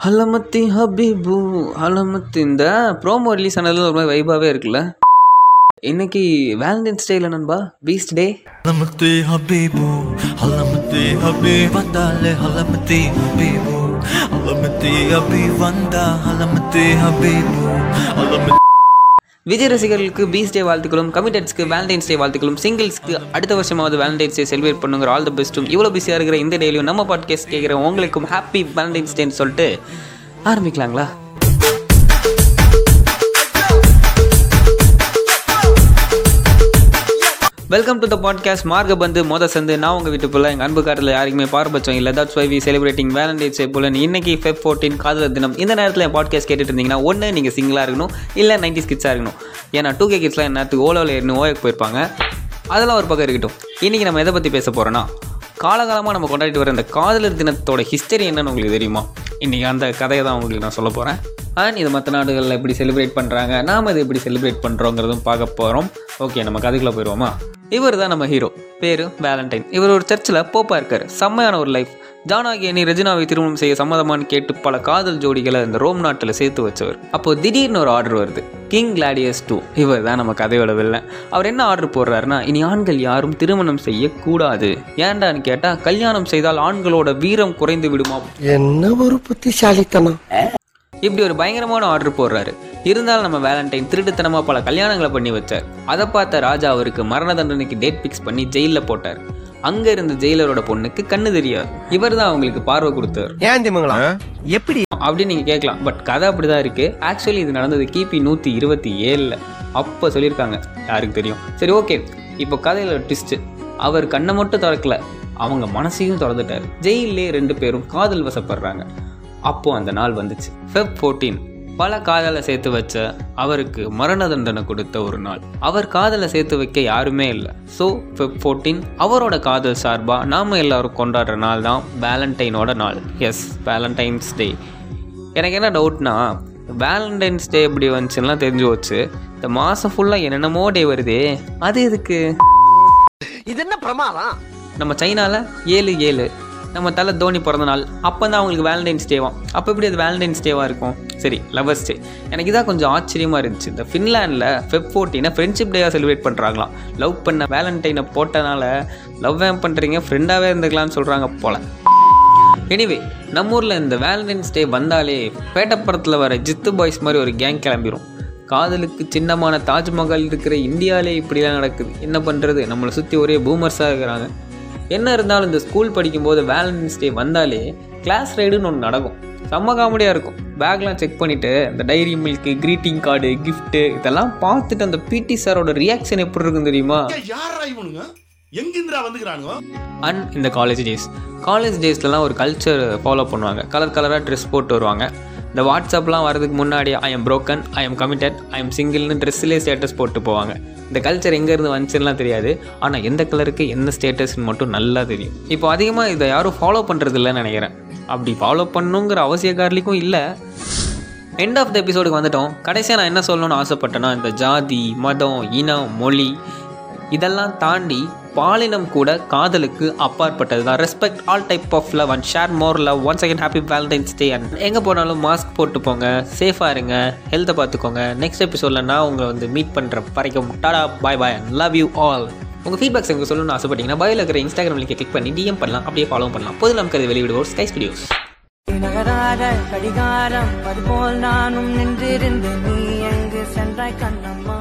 ஹலமத்தி ஹபீபு. ஹலமத்தி இந்த promo release ஆனதுல ஒரு மாதிரி வைபாவே இருக்குல்ல? இன்னைக்கு வேலண்டைன்ஸ் டே இல்லை நண்பா? பீஸ்ட் டே ஹலமத்தி ஹபீபு. ஹலமத்தி ஹபீப் வந்தாலே ஹலமத்தி ஹபீபு. ஹலமத்தி ஹபீப் வந்தா ஹலமத்தி ஹபீபு. ஹலமத்தி விஜய் ரசிகர்களுக்கு பீஸ் டே வாழ்த்துக்களும் கமிட்டட்ஸ்க்கு வேலண்டைன்ஸ் டே வாழ்த்துக்களும் சிங்கிள்ஸ்க்கு அடுத்த வருஷமாவது வேலண்டைன்ஸ் டே செலிப்ரேட் பண்ணுங்கிற ஆல் த பெஸ்ட்டும் இவ்வளோ பிஸியாக இருக்கிற இந்த டேலையும் நம்ம பாட்காஸ்ட் கேட்குற உங்களுக்கும் ஹாப்பி வேலண்டைன்ஸ் டேன்னு சொல்லிட்டு ஆரம்பிக்கலாங்களா? வெல்கம் டு த பாட்காஸ்ட் மார்க்க பந்து மொத சந்து நான் உங்கள் வீட்டு போல எங்கள் அன்பு காட்டில் யாருக்குமே பார்பட்சம் இல்லை. That's why we celebrating Valentine's day போல. இன்னைக்கு ஃபெப் ஃபோர்டீன் காதலர் தினம். இந்த நேரத்தில் என் பாட்காஸ்ட் கேட்டுட்டு இருந்தீங்கன்னா ஒன்று நீங்கள் சிங்கிளாக இருக்கணும் இல்லை நைன்டி கிட்ஸாக இருக்கணும். ஏன்னா டூ கே கிட்ஸ்லாம் என்னத்துக்கு ஓலோவில் ஏறணும் ஓயக்கு போயிருப்பாங்க. அதெல்லாம் ஒரு பக்கம் இருக்கட்டும். இன்றைக்கி நம்ம எதை பற்றி பேச போகிறோன்னா காலகாலமாக நம்ம கொண்டாடிட்டு வர இந்த காதலர் தினத்தோட ஹிஸ்டரி என்னன்னு உங்களுக்கு தெரியுமா? இன்றைக்கி அந்த கதையை தான் உங்களுக்கு நான் சொல்ல போகிறேன் அண்ட் இது மற்ற நாடுகளில் எப்படி செலிப்ரேட் பண்ணுறாங்க நாம் இதை எப்படி செலிப்ரேட் பண்ணுறோங்கிறதும் பார்க்க போகிறோம் ஓகே நம்ம கதைக்குள்ளே போயிடுவோமா இவர் தான் நம்ம ஹீரோ பேர் வேலண்டைன் இவர் ஒரு சர்ச்சில் போப்பா இருக்கார். செம்மையான ஒரு லைஃப் ஜானாகி அணி ரெஜினாவை திருமணம் செய்ய சம்மதமான்னு கேட்டு பல காதல் ஜோடிகளை இந்த ரோம் நாட்டில் சேர்த்து வச்சவர். அப்போ திடீர்னு ஒரு ஆர்டர் வருது. கிங் கிளாடியஸ் டூ இவர் தான் நம்ம கதையோட வில்லன் அவர் என்ன ஆர்டர் போடுறாருன்னா இனி ஆண்கள் யாரும் திருமணம் செய்யக்கூடாது. ஏன்டான்னு கேட்டால் கல்யாணம் செய்தால் ஆண்களோட வீரம் குறைந்து விடுமா? என்ன ஒரு புத்திசாலித்தனம். இப்படி ஒரு பயங்கரமான ஆர்டர் போடுறாரு. இருந்தாலும் நம்ம வேலண்டைன் திருட்டுத்தனமாக பல கல்யாணங்களை பண்ணி வச்சார். அதை பார்த்த ராஜா அவருக்கு மரண தண்டனைக்கு டேட் ஃபிக்ஸ் பண்ணி ஜெயிலில் போட்டார். அங்கே இருந்த ஜெயிலரோட பொண்ணுக்கு கண்ணு தெரியாது. இவர் தான் அவங்களுக்கு பார்வை கொடுத்தார் ஏன் திமுங்களா எப்படி? அப்படின்னு நீங்கள் கேட்கலாம். பட் கதை அப்படி தான் இருக்குது ஆக்சுவலி இது நடந்தது கிபி நூற்றி இருபத்தி ஏழில். அப்போ சொல்லியிருக்காங்க. யாருக்கு தெரியும்? சரி ஓகே இப்போ கதையில் ஒரு ட்விஸ்ட்டு அவர் கண்ணை மட்டும் திறக்கல. அவங்க மனசையும் திறந்துட்டார். ஜெயிலே ரெண்டு பேரும் காதல் வசப்படுறாங்க. அப்போ அந்த நாள் வந்துச்சு. ஃபெப் ஃபோர்டீன் பல காதலை சேர்த்து வச்ச அவருக்கு மரண தண்டனை கொடுத்த ஒரு நாள். அவர் காதலை சேர்த்து வைக்க யாருமே இல்லை. ஸோ ஃபெப் ஃபோர்டீன் அவரோட காதல் சார்பாக நாம் எல்லாரும் கொண்டாடுற நாள் தான் வேலண்டைனோட நாள். எஸ் வேலண்டைன்ஸ் டே எனக்கு என்ன டவுட்னா வேலண்டைன்ஸ் டே எப்படி வந்துச்சுலாம் தெரிஞ்சு வச்சு இந்த மாதம் ஃபுல்லாக என்னென்னமோ டே வருதே. அது எதுக்கு? இது என்ன பிரமாதம்? நம்ம சைனாவில் ஏழு ஏழு. நம்ம தலை தோனி பிறந்த நாள் அப்போ தான் அவங்களுக்கு வேலண்டைன்ஸ் டேவாம் அப்போ எப்படி அது வேலண்டைன்ஸ் டேவாக இருக்கும்? சரி லவர்ஸ் டே எனக்கு இதான் கொஞ்சம் ஆச்சரியமாக இருந்துச்சு. இந்த ஃபின்லாண்டில் ஃபெப் ஃபோர்டீனை ஃப்ரெண்ட்ஷிப் டேவாக செலிப்ரேட் பண்ணுறாங்களாம் லவ் பண்ண வேலண்டைனை போட்டனால லவ் ஏன் பண்ணுறீங்க ஃப்ரெண்டாகவே இருந்துக்கலாம்னு சொல்கிறாங்க போல. எனிவே நம்ம ஊரில் இந்த வேலண்டைன்ஸ் டே வந்தாலே பேட்டப்படத்தில் வர ஜித்து பாய்ஸ் மாதிரி ஒரு கேங் கிளம்பிரும். காதலுக்கு சின்னமான தாஜ்மஹால் இருக்கிற இந்தியாவிலே இப்படிலாம் நடக்குது. என்ன பண்ணுறது நம்மளை சுற்றி ஒரே பூமர்ஸாக இருக்கிறாங்க. என்ன இருந்தாலும் இந்த ஸ்கூல் படிக்கும்போது வேலண்டைன்ஸ் டே வந்தாலே கிளாஸ் ரைடுன்னு ஒன்று நடக்கும். செம்ம காமெடியாக இருக்கும். பேக்லாம் செக் பண்ணிவிட்டு இந்த Dairy Milk greeting card gift இதெல்லாம் பார்த்துட்டு அந்த பிடி சாரோட ரியாக்ஷன் எப்படி இருக்கும் தெரியுமா? அண்ட் இந்த காலேஜ் டேஸ் காலேஜ் டேஸ்லலாம் ஒரு கல்ச்சர் ஃபாலோ பண்ணுவாங்க. கலர் கலராக ட்ரெஸ் போட்டு வருவாங்க. இந்த வாட்ஸ்அப்லாம் வரதுக்கு முன்னாடி I am broken I am committed I am சிங்கிள்னு ட்ரெஸ்லேயே ஸ்டேட்டஸ் போட்டு போவாங்க. இந்த கல்ச்சர் எங்கேருந்து வந்துச்சுன்னா தெரியாது. ஆனால் எந்த கலருக்கு என்ன ஸ்டேட்டஸ்னு மட்டும் நல்லா தெரியும். இப்போ அதிகமாக இதை யாரும் ஃபாலோ பண்ணுறது இல்லைன்னு நினைக்கிறேன். அப்படி ஃபாலோ பண்ணுங்கிற அவசிய காரலிக்கும் இல்லை எண்ட் ஆஃப் த எபிசோடுக்கு வந்துட்டோம். கடைசியாக நான் என்ன சொல்லணும்னு ஆசைப்பட்டேன்னா இந்த ஜாதி மதம் இனம் மொழி இதெல்லாம் தாண்டி பாலினம் கூட காதலுக்கு அப்பாற்பட்டது தான் respect all type of love and share more love one second happy Valentine's day and எங்கே போனாலும் மாஸ்க் போட்டு போங்க சேஃபாக இருங்க. ஹெல்த்தை பார்த்துக்கோங்க நெக்ஸ்ட் எபிசோடில் நான் உங்களை வந்து மீட் பண்ணுற வரைக்கும். Tata bye bye and love you all உங்கள் ஃபீட்பேக்ஸ் எங்களுக்கு சொல்லணும்னு ஆசைப்பட்டீங்கன்னா பயோல இருக்கிற இன்ஸ்டாகிராம் லிங்கை கிளிக் பண்ணி டிஎம் பண்ணலாம். அப்படியே ஃபாலோ பண்ணலாம். பொது நமக்கு அது வெளியிடுவோம். ஸ்கை வீடியோஸ் நகராத கடிகாரம் அதுபோல் நானும் நின்றிருந்து நீ எங்கு சென்றாய் கண்ணம்மா?